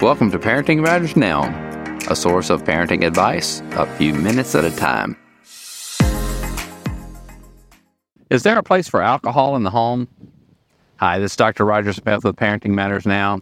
Welcome to Parenting Matters Now, a source of parenting advice a few minutes at a time. Is there a place for alcohol in the home? Hi, this is Dr. Roger Smith with Parenting Matters Now.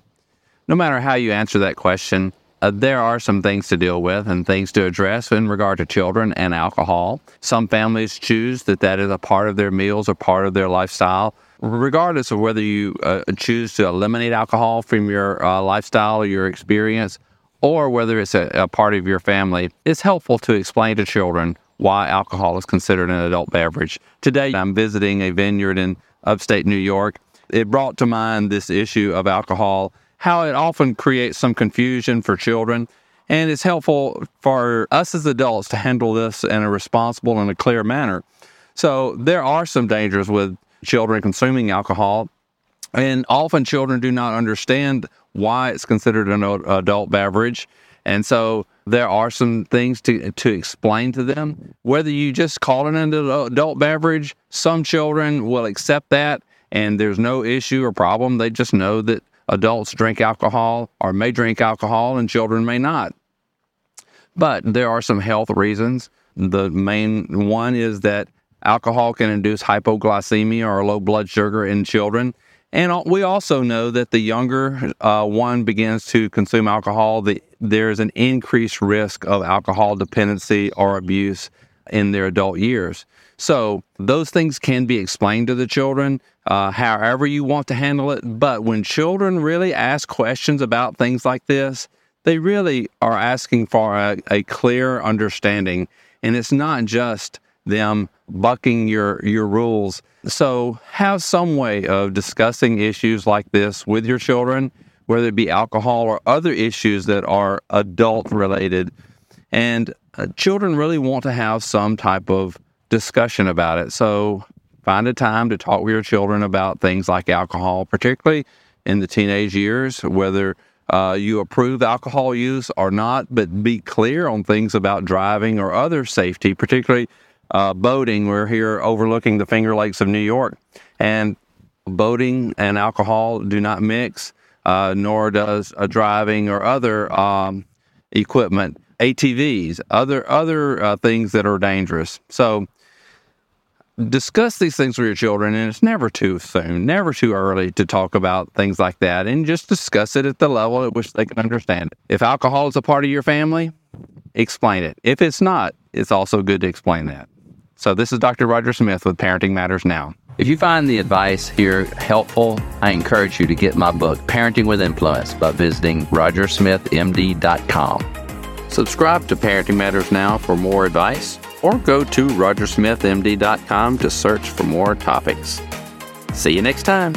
No matter how you answer that question, uh, there are some things to deal with and things to address in regard to children and alcohol. Some families choose that that is a part of their meals or part of their lifestyle. Regardless of whether you uh, choose to eliminate alcohol from your uh, lifestyle or your experience, or whether it's a, a part of your family, it's helpful to explain to children why alcohol is considered an adult beverage. Today, I'm visiting a vineyard in upstate New York. It brought to mind this issue of alcohol how it often creates some confusion for children. And it's helpful for us as adults to handle this in a responsible and a clear manner. So there are some dangers with children consuming alcohol. And often children do not understand why it's considered an adult beverage. And so there are some things to, to explain to them. Whether you just call it an adult beverage, some children will accept that and there's no issue or problem. They just know that adults drink alcohol or may drink alcohol and children may not. But there are some health reasons. The main one is that alcohol can induce hypoglycemia or low blood sugar in children. And we also know that the younger uh, one begins to consume alcohol, the, there's an increased risk of alcohol dependency or abuse in their adult years. So those things can be explained to the children, uh, however you want to handle it. But when children really ask questions about things like this, they really are asking for a, a clear understanding. And it's not just them bucking your, your rules. So have some way of discussing issues like this with your children, whether it be alcohol or other issues that are adult related. And uh, children really want to have some type of discussion about it. So find a time to talk with your children about things like alcohol, particularly in the teenage years, whether uh, you approve alcohol use or not, but be clear on things about driving or other safety, particularly uh, boating. We're here overlooking the Finger Lakes of New York, and boating and alcohol do not mix, uh, nor does driving or other um, equipment, ATVs, other other uh, things that are dangerous. So discuss these things with your children, and it's never too soon, never too early to talk about things like that, and just discuss it at the level at which they can understand it. If alcohol is a part of your family, explain it. If it's not, it's also good to explain that. So, this is Dr. Roger Smith with Parenting Matters Now. If you find the advice here helpful, I encourage you to get my book, Parenting with Influence, by visiting rogersmithmd.com. Subscribe to Parenting Matters Now for more advice or go to rogersmithmd.com to search for more topics. See you next time.